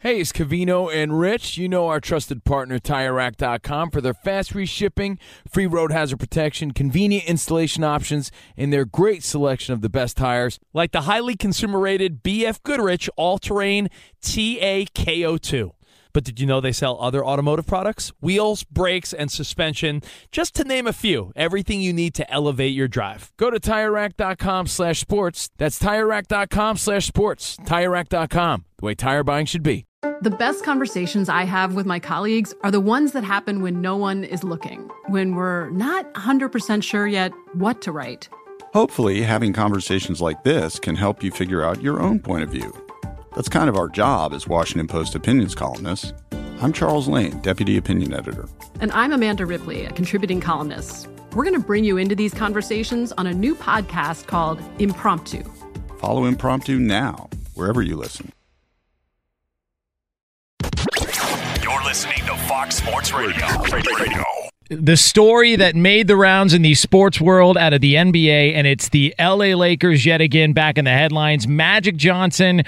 Hey, it's Covino and Rich. You know our trusted partner, TireRack.com, for their fast reshipping, free road hazard protection, convenient installation options, and their great selection of the best tires. Like the highly consumer rated BF Goodrich All Terrain TAKO2. But did you know they sell other automotive products? Wheels, brakes, and suspension, just to name a few. Everything you need to elevate your drive. Go to TireRack.com slash sports. That's TireRack.com slash sports. TireRack.com, the way tire buying should be. The best conversations I have with my colleagues are the ones that happen when no one is looking, when we're not 100% sure yet what to write. Hopefully, having conversations like this can help you figure out your own point of view. That's kind of our job as Washington Post opinions columnists. I'm Charles Lane, Deputy Opinion Editor. And I'm Amanda Ripley, a contributing columnist. We're going to bring you into these conversations on a new podcast called Impromptu. Follow Impromptu now, wherever you listen. You're listening to Fox Sports Radio. Radio. the story that made the rounds in the sports world out of the NBA, and it's the LA Lakers yet again back in the headlines. Magic Johnson,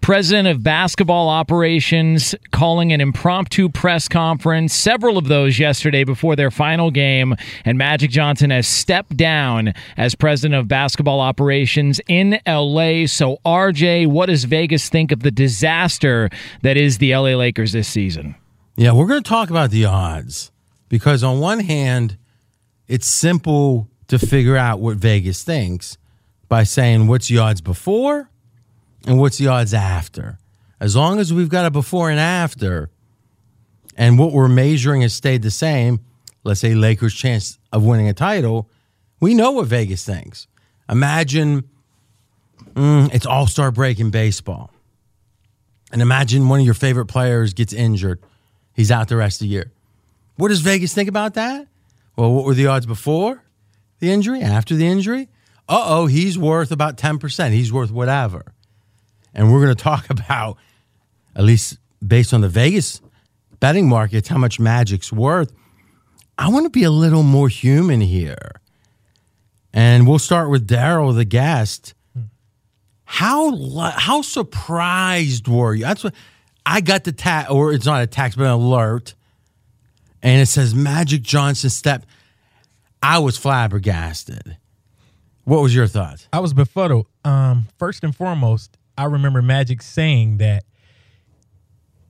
president of basketball operations, calling an impromptu press conference, several of those yesterday before their final game, and Magic Johnson has stepped down as president of basketball operations in LA. So, RJ, what does Vegas think of the disaster that is the LA Lakers this season? Yeah, we're going to talk about the odds because on one hand, it's simple to figure out what Vegas thinks by saying what's the odds before and what's the odds after. As long as we've got a before and after, and what we're measuring has stayed the same, let's say Lakers' chance of winning a title, we know what Vegas thinks. Imagine mm, it's All Star break in baseball, and imagine one of your favorite players gets injured. He's out the rest of the year. What does Vegas think about that? Well, what were the odds before the injury, after the injury? Uh oh, he's worth about 10%. He's worth whatever. And we're going to talk about, at least based on the Vegas betting markets, how much Magic's worth. I want to be a little more human here. And we'll start with Daryl, the guest. How how surprised were you? That's what I got the tax, or it's not a tax, but an alert, and it says Magic Johnson step. I was flabbergasted. What was your thoughts? I was befuddled. Um, first and foremost, I remember Magic saying that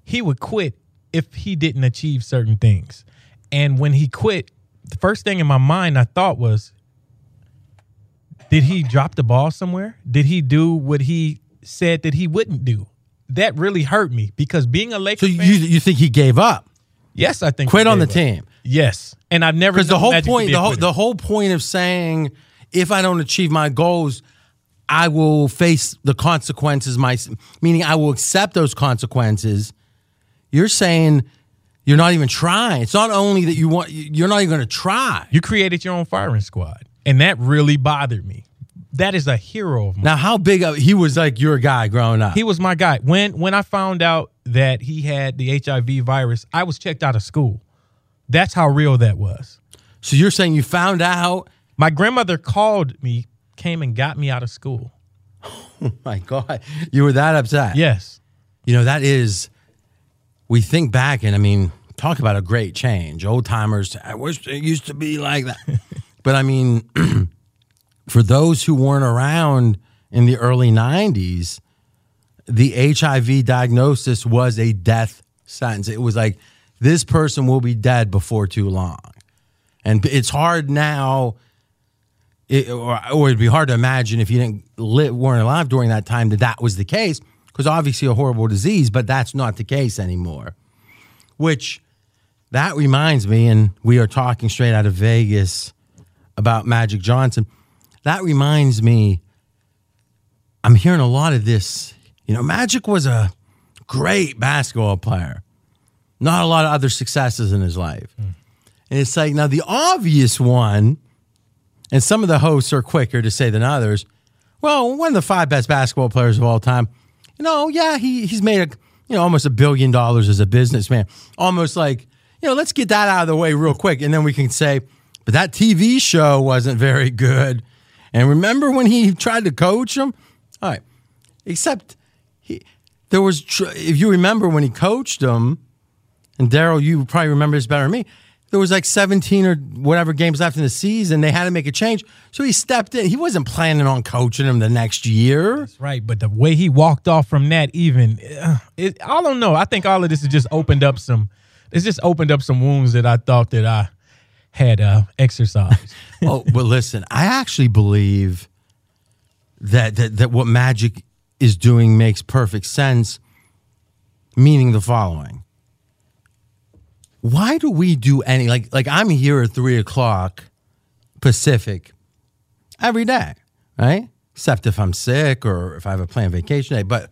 he would quit if he didn't achieve certain things. And when he quit, the first thing in my mind I thought was, did he drop the ball somewhere? Did he do what he said that he wouldn't do? That really hurt me because being a Lakers So you fan, you think he gave up? yes, I think Quit on the up. team? Yes, and I've never Because the whole Magic point, the whole, the whole point of saying, if I don't achieve my goals, I will face the consequences. My meaning, I will accept those consequences. You're saying you're not even trying. It's not only that you want, you're not even going to try. you created your own firing squad, and that really bothered me. That is a hero of mine. Now, how big of he was like your guy growing up? He was my guy. When when I found out that he had the HIV virus, I was checked out of school. That's how real that was. so you're saying you found out? My grandmother called me, came and got me out of school. Oh my God, you were that upset. Yes. You know, that is, we think back and I mean, talk about a great change. Old timers, I wish it used to be like that. but I mean, for those who weren't around in the early 90s, the HIV diagnosis was a death sentence. It was like, this person will be dead before too long. And it's hard now, it, or, or it'd be hard to imagine if you didn't live, weren't alive during that time that that was the case, because obviously a horrible disease, but that's not the case anymore. Which that reminds me, and we are talking straight out of Vegas about Magic Johnson. That reminds me, I'm hearing a lot of this. You know, Magic was a great basketball player, not a lot of other successes in his life. Hmm. And it's like, now the obvious one, and some of the hosts are quicker to say than others. Well, one of the five best basketball players of all time. You know, yeah, he he's made a you know almost a billion dollars as a businessman. Almost like you know, let's get that out of the way real quick, and then we can say, but that TV show wasn't very good. And remember when he tried to coach him? All right, except he there was if you remember when he coached him, and Daryl, you probably remember this better than me. There was like 17 or whatever games left in the season. They had to make a change. So he stepped in. He wasn't planning on coaching him the next year. That's right. But the way he walked off from that, even, uh, it, I don't know. I think all of this has just opened up some, it's just opened up some wounds that I thought that I had uh, exercised. oh, but listen, I actually believe that, that that what Magic is doing makes perfect sense. Meaning the following: Why do we do any like like I'm here at three o'clock Pacific every day, right? Except if I'm sick or if I have a planned vacation day. But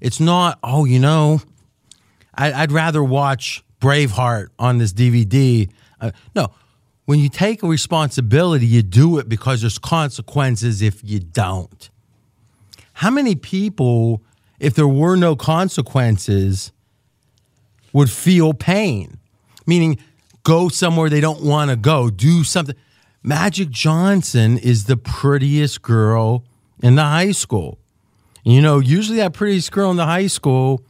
it's not. Oh, you know, I, I'd rather watch Braveheart on this DVD. Uh, no, when you take a responsibility, you do it because there's consequences if you don't. How many people, if there were no consequences, would feel pain? Meaning, go somewhere they don't want to go, do something. Magic Johnson is the prettiest girl in the high school. You know, usually that prettiest girl in the high school,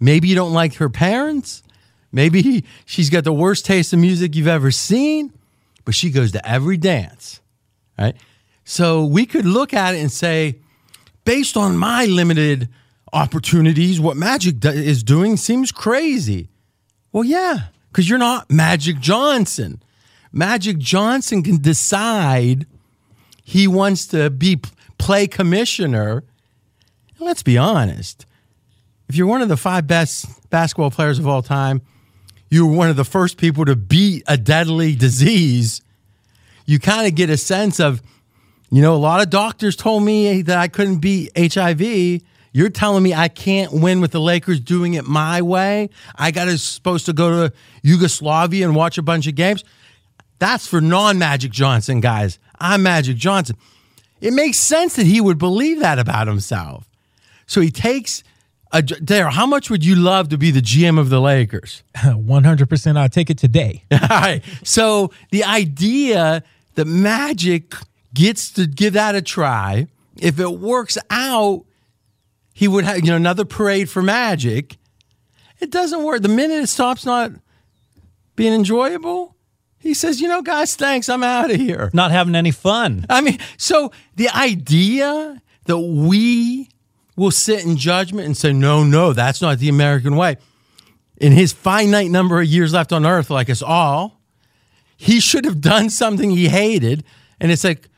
maybe you don't like her parents. Maybe she's got the worst taste in music you've ever seen, but she goes to every dance, right? So we could look at it and say, based on my limited opportunities, what Magic is doing seems crazy. Well, yeah, because you're not Magic Johnson. Magic Johnson can decide he wants to be play commissioner. And let's be honest. If you're one of the five best basketball players of all time, you were one of the first people to beat a deadly disease. You kind of get a sense of, you know, a lot of doctors told me that I couldn't beat HIV. You're telling me I can't win with the Lakers doing it my way. I got to supposed to go to Yugoslavia and watch a bunch of games. That's for non-Magic Johnson guys. I'm Magic Johnson. It makes sense that he would believe that about himself. So he takes a Daryl. How much would you love to be the GM of the Lakers? 100%. I'll take it today. All right. So the idea that Magic gets to give that a try, if it works out, he would have you know another parade for Magic. It doesn't work. The minute it stops not being enjoyable, he says, "You know, guys, thanks. I'm out of here." Not having any fun. I mean, so the idea that we will sit in judgment and say, "No, no, that's not the American way." In his finite number of years left on earth, like us all, he should have done something he hated. And it's like,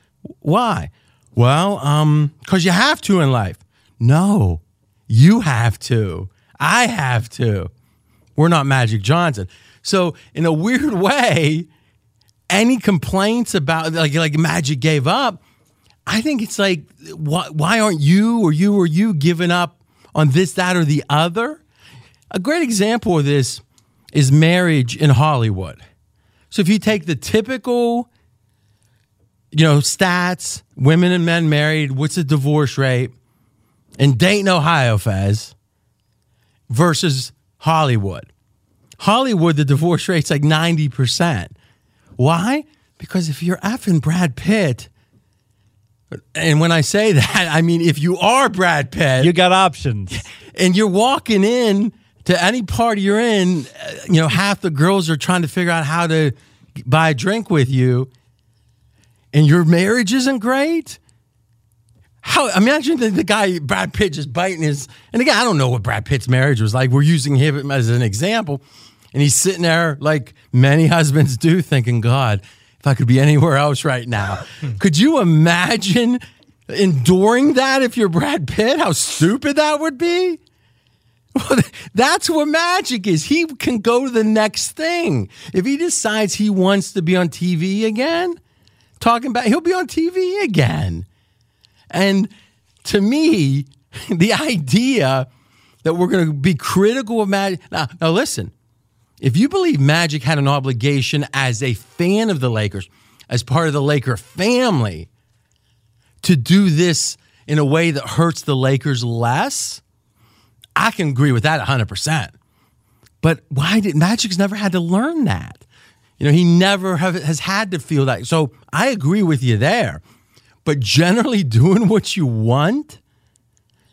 why? Well, um, because you have to in life. No, you have to. I have to. We're not Magic Johnson. So, in a weird way, any complaints about like like Magic gave up, I think it's like why, why aren't you or you or you giving up on this, that, or the other? A great example of this is marriage in Hollywood. So if you take the typical, you know, stats, women and men married, what's the divorce rate in Dayton, Ohio, Fez, versus Hollywood. Hollywood, the divorce rate's like 90%. Why? Because if you're effing Brad Pitt, and when I say that, I mean if you are Brad Pitt, You got options. and you're walking in to any party you're in, you know, half the girls are trying to figure out how to buy a drink with you, and your marriage isn't great. How imagine the, the guy Brad Pitt just biting his and again, I don't know what Brad Pitt's marriage was like. We're using him as an example. And he's sitting there like many husbands do, thinking, God, if I could be anywhere else right now. could you imagine enduring that if you're Brad Pitt? How stupid that would be? Well, that's what magic is. He can go to the next thing. If he decides he wants to be on TV again, talking about, he'll be on TV again. And to me, the idea that we're going to be critical of magic. Now, now, listen, if you believe Magic had an obligation as a fan of the Lakers, as part of the Laker family, to do this in a way that hurts the Lakers less, I can agree with that 100%. But why did Magic's never had to learn that? You know, he never have, has had to feel that. So I agree with you there. But generally, doing what you want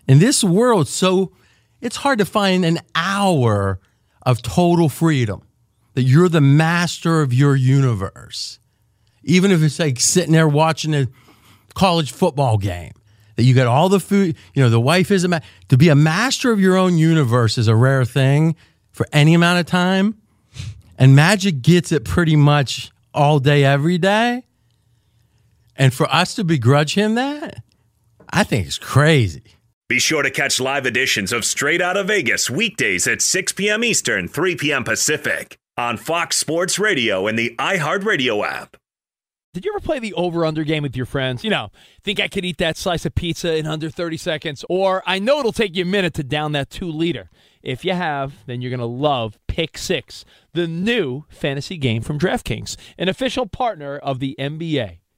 in this world, so it's hard to find an hour of total freedom that you're the master of your universe. Even if it's like sitting there watching a college football game, that you got all the food, you know, the wife is a ma- to be a master of your own universe is a rare thing for any amount of time. And Magic gets it pretty much all day, every day. And for us to begrudge him that, I think it's crazy. Be sure to catch live editions of Straight Out of Vegas weekdays at 6 p.m. Eastern, 3 p.m. Pacific on Fox Sports Radio and the iHeartRadio app. Did you ever play the over under game with your friends? You know, think I could eat that slice of pizza in under 30 seconds? Or I know it'll take you a minute to down that two liter. If you have, then you're going to love Pick Six, the new fantasy game from DraftKings, an official partner of the NBA.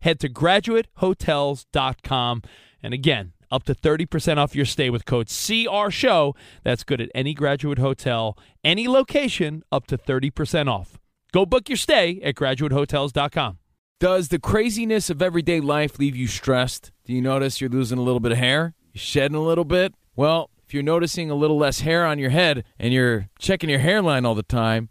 Head to graduatehotels.com. And again, up to 30% off your stay with code CR Show. That's good at any graduate hotel, any location, up to 30% off. Go book your stay at graduatehotels.com. Does the craziness of everyday life leave you stressed? Do you notice you're losing a little bit of hair? You're shedding a little bit? Well, if you're noticing a little less hair on your head and you're checking your hairline all the time,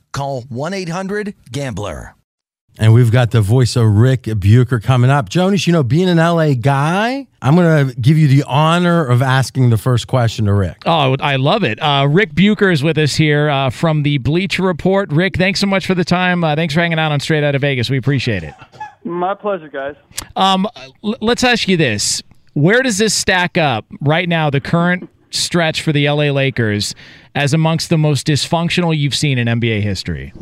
call 1-800-GAMBLER. And we've got the voice of Rick Bucher coming up. Jonas, you know, being an LA guy, I'm going to give you the honor of asking the first question to Rick. Oh, I love it. Uh, Rick Bucher is with us here uh, from the Bleacher Report. Rick, thanks so much for the time. Uh, thanks for hanging out on Straight Out of Vegas. We appreciate it. My pleasure, guys. Um, l- let's ask you this: Where does this stack up right now? The current stretch for the LA Lakers as amongst the most dysfunctional you've seen in NBA history.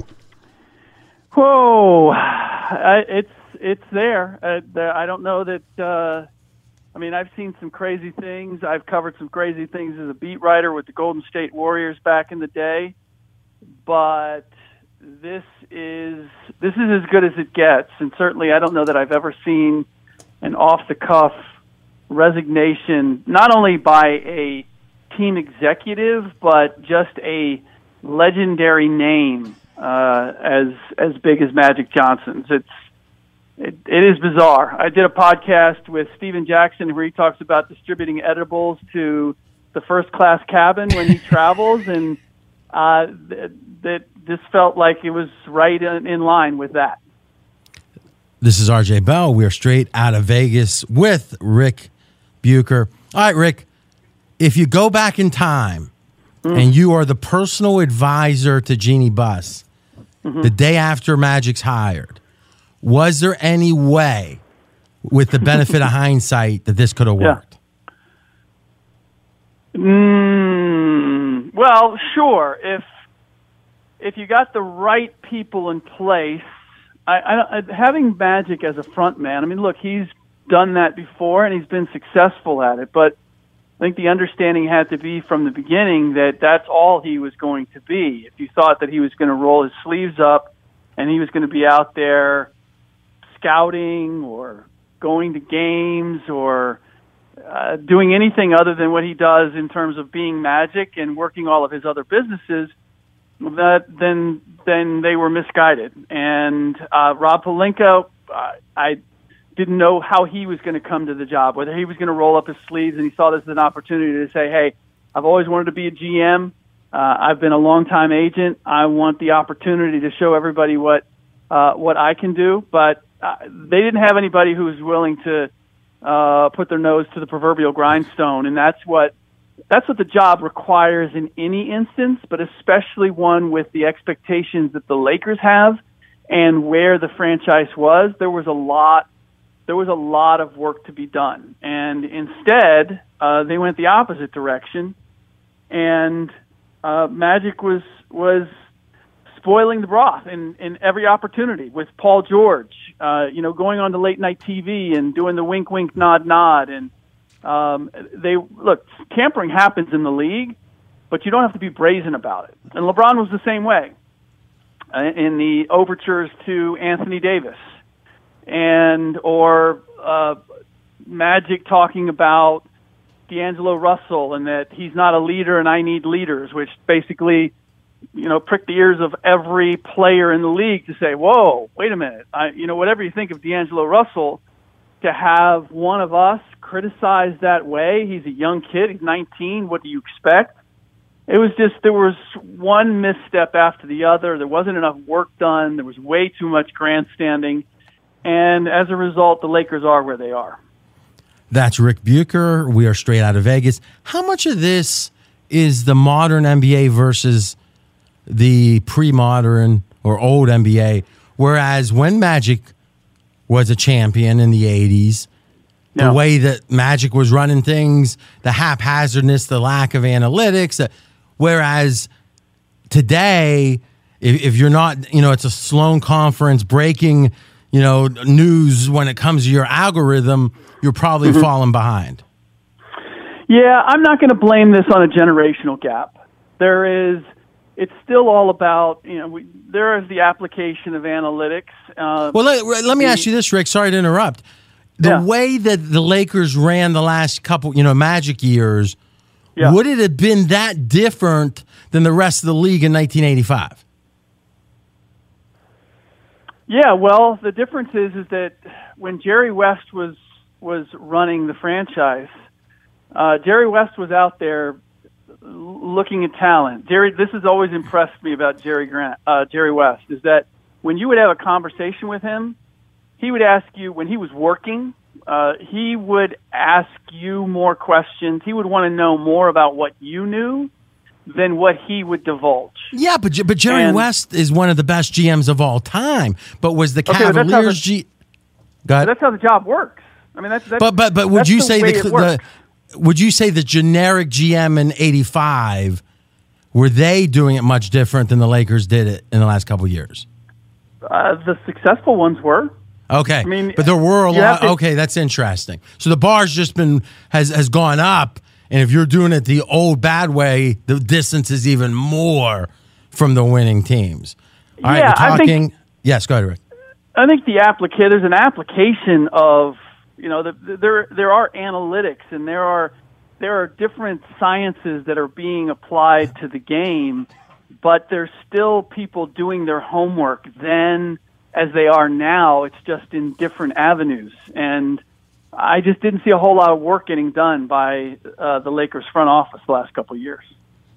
Whoa, I, it's it's there. Uh. I don't know that. Uh, I mean, I've seen some crazy things. I've covered some crazy things as a beat writer with the Golden State Warriors back in the day, but this is this is as good as it gets. And certainly, I don't know that I've ever seen an off the cuff resignation, not only by a team executive, but just a legendary name uh, as as big as Magic Johnson's. It's it, it is bizarre. I did a podcast with Stephen Jackson where he talks about distributing edibles to the first class cabin when he travels, and uh, that, that this felt like it was right in, in line with that. This is RJ Bell. We are straight out of Vegas with Rick Bucher. All right, Rick, if you go back in time and you are the personal advisor to Jeanie Buss the day after Magic's hired, was there any way, with the benefit of hindsight, that this could have Yeah. worked? Mm, well, sure. If if you got the right people in place, I, I, I- having Magic as a front man. I mean, look, he's done that before and he's been successful at it. But I think the understanding had to be from the beginning that that's all he was going to be. If you thought that he was going to roll his sleeves up and he was going to be out there scouting or going to games or uh, doing anything other than what he does in terms of being magic and working all of his other businesses, that then then they were misguided. And uh, Rob Pelinka, uh, I didn't know how he was going to come to the job, whether he was going to roll up his sleeves and he saw this as an opportunity to say, "Hey, I've always wanted to be a GM. Uh, I've been a long time agent. I want the opportunity to show everybody what uh, what I can do." But uh, they didn't have anybody who was willing to uh, put their nose to the proverbial grindstone, and that's what that's what the job requires in any instance, but especially one with the expectations that the Lakers have and where the franchise was. There was a lot there was a lot of work to be done, and instead uh, they went the opposite direction, and uh, Magic was was spoiling the broth in, in every opportunity with Paul George, uh, you know, going on to late night TV and doing the wink, wink, nod, nod. And um, they look, tampering happens in the league, but you don't have to be brazen about it. And LeBron was the same way uh, in the overtures to Anthony Davis and or uh, Magic talking about D'Angelo Russell and that he's not a leader and I need leaders, which basically you know, pricked the ears of every player in the league to say, "Whoa, wait a minute! I, you know, whatever you think of D'Angelo Russell, to have one of us criticized that way. He's a young kid. He's 19. What do you expect?" It was just there was one misstep after the other. There wasn't enough work done. There was way too much grandstanding, and as a result, the Lakers are where they are. That's Rick Bucher. We are straight out of Vegas. How much of this is the modern NBA versus the pre modern or old NBA? Whereas when Magic was a champion in the 80s, the way that Magic was running things, the haphazardness, the lack of analytics, uh, whereas today, if, if you're not, you know, it's a Sloan conference breaking you know, news when it comes to your algorithm, you're probably Mm-hmm. falling behind. Yeah, I'm not going to blame this on a generational gap. There is, it's still all about, you know, we, there is the application of analytics. Uh, Well, let, let me ask you this, Rick. Sorry to interrupt. The Yeah. way that the Lakers ran the last couple, you know, Magic years, Yeah. would it have been that different than the rest of the league in 1985? Yeah, well, the difference is is that when Jerry West was was running the franchise, uh, Jerry West was out there looking at talent. Jerry, this has always impressed me about Jerry Grant, uh, Jerry West, is that when you would have a conversation with him, he would ask you when he was working. Uh, he would ask you more questions. He would want to know more about what you knew than what he would divulge. Yeah, but but Jerry And- West is one of the best GMs of all time. But was the Okay, but that's how Cavaliers the- G? Go But ahead. that's how the job works. I mean, that's, that's But but but would you the say the, the would you say the generic GM in '85 were they doing it much different than the Lakers did it in the last couple of years? Uh, the successful ones were. Okay, I mean, but there were a lot. to- okay, that's interesting. So the bar's just been has has gone up, and if you're doing it the old bad way, the distance is even more from the winning teams. All right, Yeah, we're I think- talking. yes, go ahead, Rick. I think the applica- there's an application of you know the, the, there there are analytics and there are there are different sciences that are being applied to the game, but there's still people doing their homework then as they are now. It's just in different avenues, and I just didn't see a whole lot of work getting done by uh, the Lakers front office the last couple of years.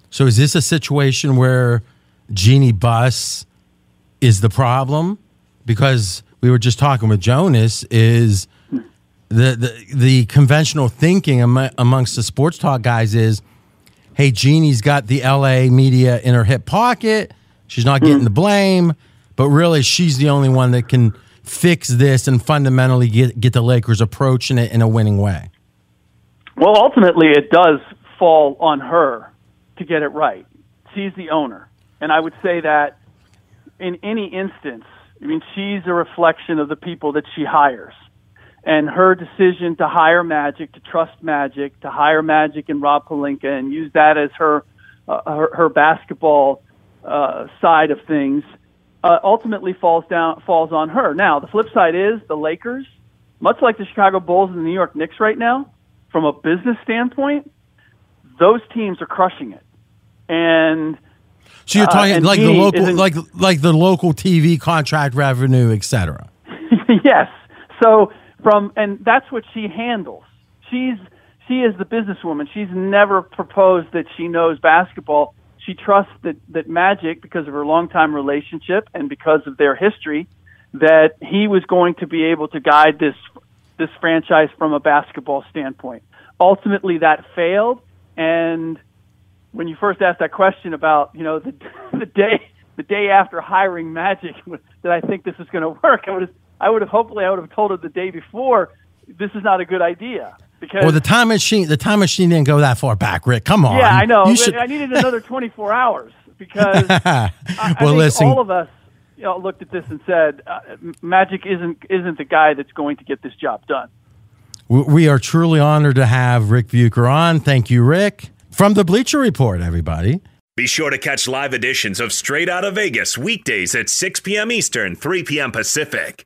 So is this a situation where Jeanie Buss is the problem? Because we were just talking with Jonas, is the the, the conventional thinking am- amongst the sports talk guys is, hey, Jeanie's got the LA media in her hip pocket. She's not getting the blame, but really she's the only one that can fix this and fundamentally get get the Lakers approaching it in a winning way. Well, ultimately, it does fall on her to get it right. She's the owner. And I would say that in any instance, I mean, she's a reflection of the people that she hires. And her decision to hire Magic, to trust Magic, to hire Magic and Rob Pelinka and use that as her, uh, her, her basketball uh, side of things uh, ultimately falls down falls on her. Now, the flip side is the Lakers, much like the Chicago Bulls and the New York Knicks right now, from a business standpoint, those teams are crushing it. And So you're Uh, talking and like the local, like like the local TV contract revenue, et cetera. yes. So from and that's what she handles. She's she is the businesswoman. She's never proposed that she knows basketball. She trusts that that Magic because of her longtime relationship and because of their history that he was going to be able to guide this this franchise from a basketball standpoint. Ultimately that failed and when you first asked that question about, you know, the the day the day after hiring Magic that I think this is going to work, I would have I would have hopefully I would have told her the day before this is not a good idea because Or the time machine, the time machine didn't go that far back, Rick. Come on. yeah I know You should- I needed another 24 hours because I, I well, think listen. all of us you know, looked at this and said uh, Magic isn't isn't the guy that's going to get this job done. we- we are truly honored to have Rick Bucher on. Thank you, Rick. From the Bleacher Report, everybody. Be sure to catch live editions of Straight Outta Vegas weekdays at 6 p.m. Eastern, 3 p.m. Pacific.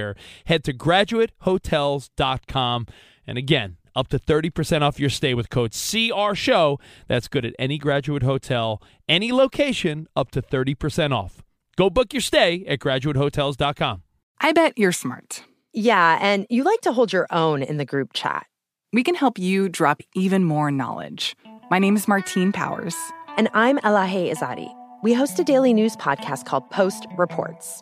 Head to graduatehotels.com. And again, up to 30% off your stay with code CR Show. That's good at any graduate hotel, any location, up to 30% off. Go book your stay at graduatehotels.com. I bet you're smart. Yeah, and you like to hold your own in the group chat. We can help you drop even more knowledge. My name is Martine Powers. And I'm Elahe Izadi. We host a daily news podcast called Post Reports.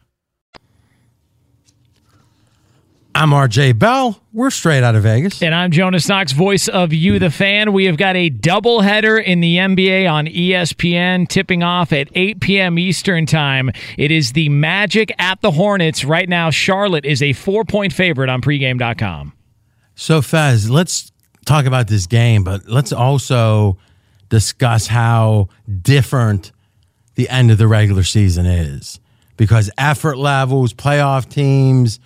I'm RJ Bell. We're straight out of Vegas. And I'm Jonas Knox, voice of You, the fan. We have got a doubleheader in the NBA on ESPN, tipping off at 8 p.m. Eastern Time. It is the Magic at the Hornets. Right now, Charlotte is a four point favorite on pregame.com. So, Fez, let's talk about this game, but let's also discuss how different the end of the regular season is because effort levels, playoff teams,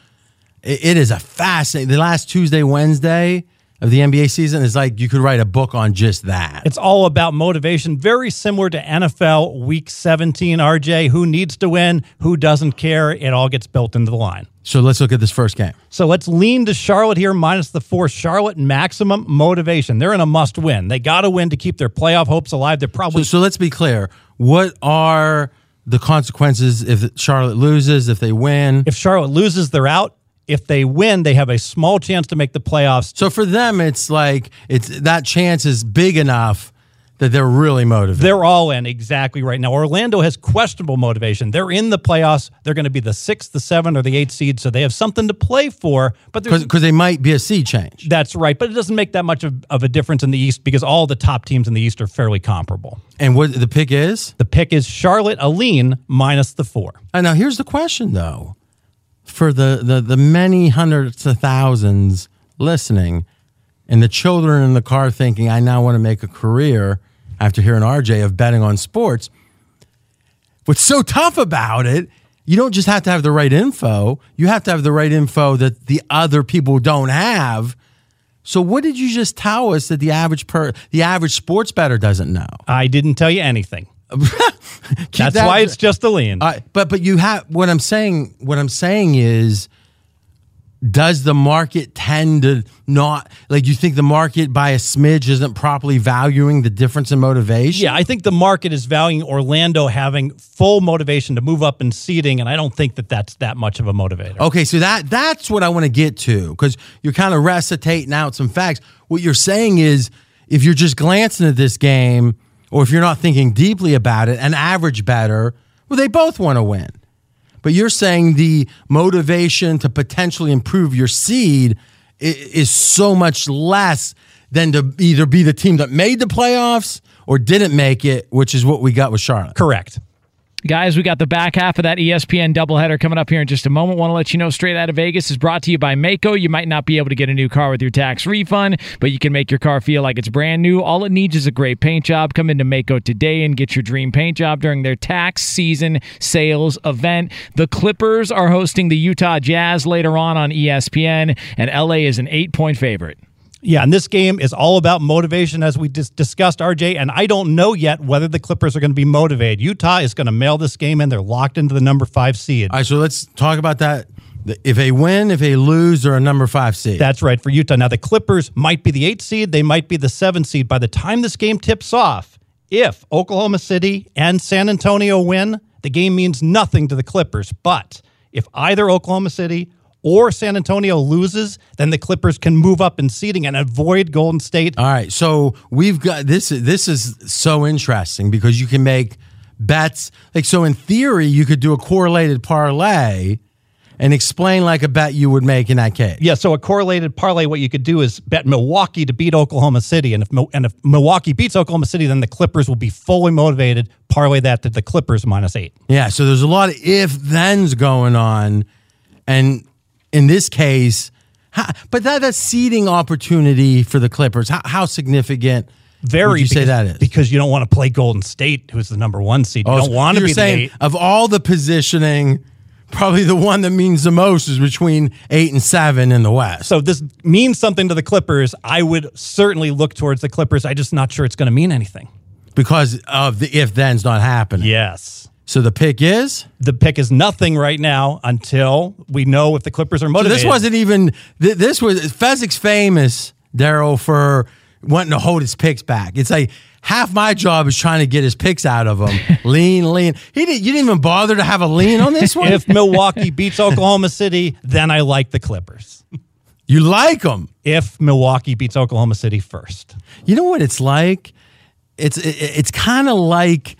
it, it is a fascinating. The last Tuesday, Wednesday of the NBA season is like you could write a book on just that. It's all about motivation, very similar to NFL Week 17, RJ. Who needs to win? Who doesn't care? It all gets built into the line. So let's look at this first game. So let's lean to Charlotte here, minus the four. Charlotte, maximum motivation. They're in a must win. They got to win to keep their playoff hopes alive. They're probably. So, so let's be clear. What are the consequences if Charlotte loses, if they win? If Charlotte loses, they're out. If they win, they have a small chance to make the playoffs. So for them, it's like it's that chance is big enough that they're really motivated. They're all in exactly right now. Orlando has questionable motivation. They're in the playoffs. They're going to be the sixth, the seventh, or the eighth seed, so they have something to play for. But because they might be a seed change. That's right, but it doesn't make that much of, of a difference in the East because all the top teams in the East are fairly comparable. And what the pick is? The pick is Charlotte Aline minus the four. And now here's the question though. For the, the the many hundreds of thousands listening and the children in the car thinking, I now want to make a career after hearing RJ of betting on sports. What's so tough about it, you don't just have to have the right info, you have to have the right info that the other people don't have. So what did you just tell us that the average per the average sports bettor doesn't know? I didn't tell you anything. That's that- why it's just a lean. Uh, but but you have what I'm saying. What I'm saying is, does the market tend to not like you think the market by a smidge isn't properly valuing the difference in motivation? Yeah, I think the market is valuing Orlando having full motivation to move up in seeding, and I don't think that that's that much of a motivator. Okay, so that that's what I want to get to because you're kind of recitating out some facts. What you're saying is, if you're just glancing at this game, or if you're not thinking deeply about it, an average bettor, well, they both want to win. But you're saying the motivation to potentially improve your seed is so much less than to either be the team that made the playoffs or didn't make it, which is what we got with Charlotte. Correct. Guys, we got the back half of that ESPN doubleheader coming up here in just a moment. Want to let you know Straight Out of Vegas is brought to you by Maaco. You might not be able to get a new car with your tax refund, but you can make your car feel like it's brand new. All it needs is a great paint job. Come into Maaco today and get your dream paint job during their tax season sales event. The Clippers are hosting the Utah Jazz later on on ESPN, and LA is an eight point favorite. Yeah, and this game is all about motivation, as we just discussed, RJ. And I don't know yet whether the Clippers are going to be motivated. Utah is going to mail this game in. They're locked into the number five seed. All right, so let's talk about that. If they win, if they lose, they're a number five seed. That's right for Utah. Now, the Clippers might be the eight seed, they might be the seven seed. By the time this game tips off, if Oklahoma City and San Antonio win, the game means nothing to the Clippers. But if either Oklahoma City or San Antonio loses, then the Clippers can move up in seeding and avoid Golden State. All right, so we've got this. This is so interesting because you can make bets. Like so, in theory, you could do a correlated parlay and explain like a bet you would make in that case. Yeah, so a correlated parlay, what you could do is bet Milwaukee to beat Oklahoma City, and if and if Milwaukee beats Oklahoma City, then the Clippers will be fully motivated. Parlay that to the Clippers minus eight. Yeah, so there's a lot of if thens going on, and in this case, how, but that that seeding opportunity for the Clippers, how, how significant? Very. would you say that is because you don't want to play Golden State, who's the number one seed. You Oh, don't so want to be the saying eight. of all the positioning, probably the one that means the most is between eight and seven in the West. So this means something to the Clippers. I would certainly look towards the Clippers. I'm just not sure it's going to mean anything. because of the if then's not happening. Yes. So the pick is The pick is nothing right now until we know if the Clippers are So motivated. this wasn't even. th- This was Fezzik's famous, Daryl, for wanting to hold his picks back. It's like half my job is trying to get his picks out of him. lean, lean. He didn't. You didn't even bother to have a lean on this one. if Milwaukee beats Oklahoma City, then I like the Clippers. you like them, If Milwaukee beats Oklahoma City first. you know what it's like. It's it, it's kind of like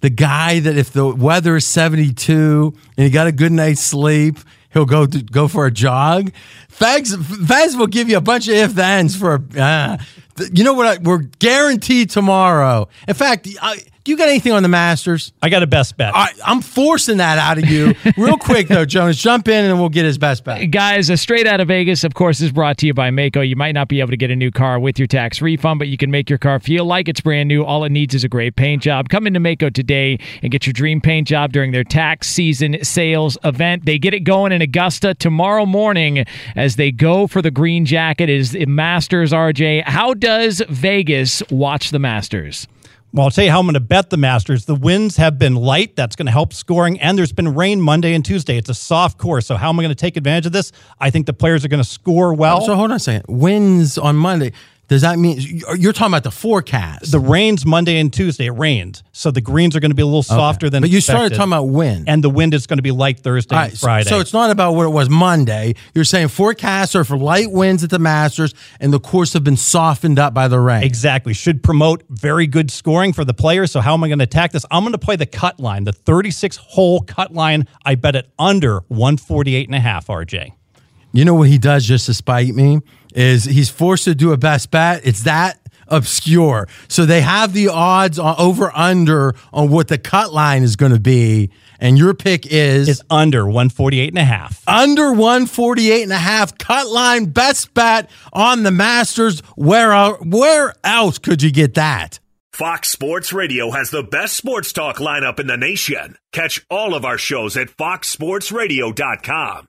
the guy that if the weather is seventy two and he got a good night's sleep. He'll go to, go for a jog. Fags, Faz will give you a bunch of if thens for. Uh, you know what? I, we're guaranteed tomorrow. In fact, I, do you got anything on the Masters? I got a best bet. I, I'm forcing that out of you real quick though, Jonas. Jump in and we'll get his best bet. Guys, straight out of Vegas, of course, is brought to you by Maaco. You might not be able to get a new car with your tax refund, but you can make your car feel like it's brand new. All it needs is a great paint job. Come into Maaco today and get your dream paint job during their tax season sales event. They get it going in Augusta tomorrow morning as they go for the green jacket. It is the Masters, RJ. How does Vegas watch the Masters? Well, I'll tell you how I'm going to bet the Masters. The winds have been light. That's going to help scoring. And there's been rain Monday and Tuesday. It's a soft course. So, how am I going to take advantage of this? I think the players are going to score well. So hold on a second. Wins on Monday. Does that mean you're talking about the forecast? the rains Monday and Tuesday. It rained. So, the greens are going to be a little softer than But you started talking about wind. And the wind is going to be light Thursday right, Friday. So it's not about what it was Monday. You're saying forecasts are for light winds at the Masters, and the course have been softened up by the rain. Exactly. Should promote very good scoring for the players. So, how am I going to attack this? I'm going to play the cut line, the 36 hole cut line. I bet it under 148 and a half, RJ. You know what he does just to spite me is he's forced to do a best bet. It's that obscure. So they have the odds on over under on what the cut line is going to be, and your pick is Is under 148 and a half. under 148 and a half cut line best bet on the Masters. Where el- where else could you get that? Fox Sports Radio has the best sports talk lineup in the nation. Catch all of our shows at foxsportsradio.com.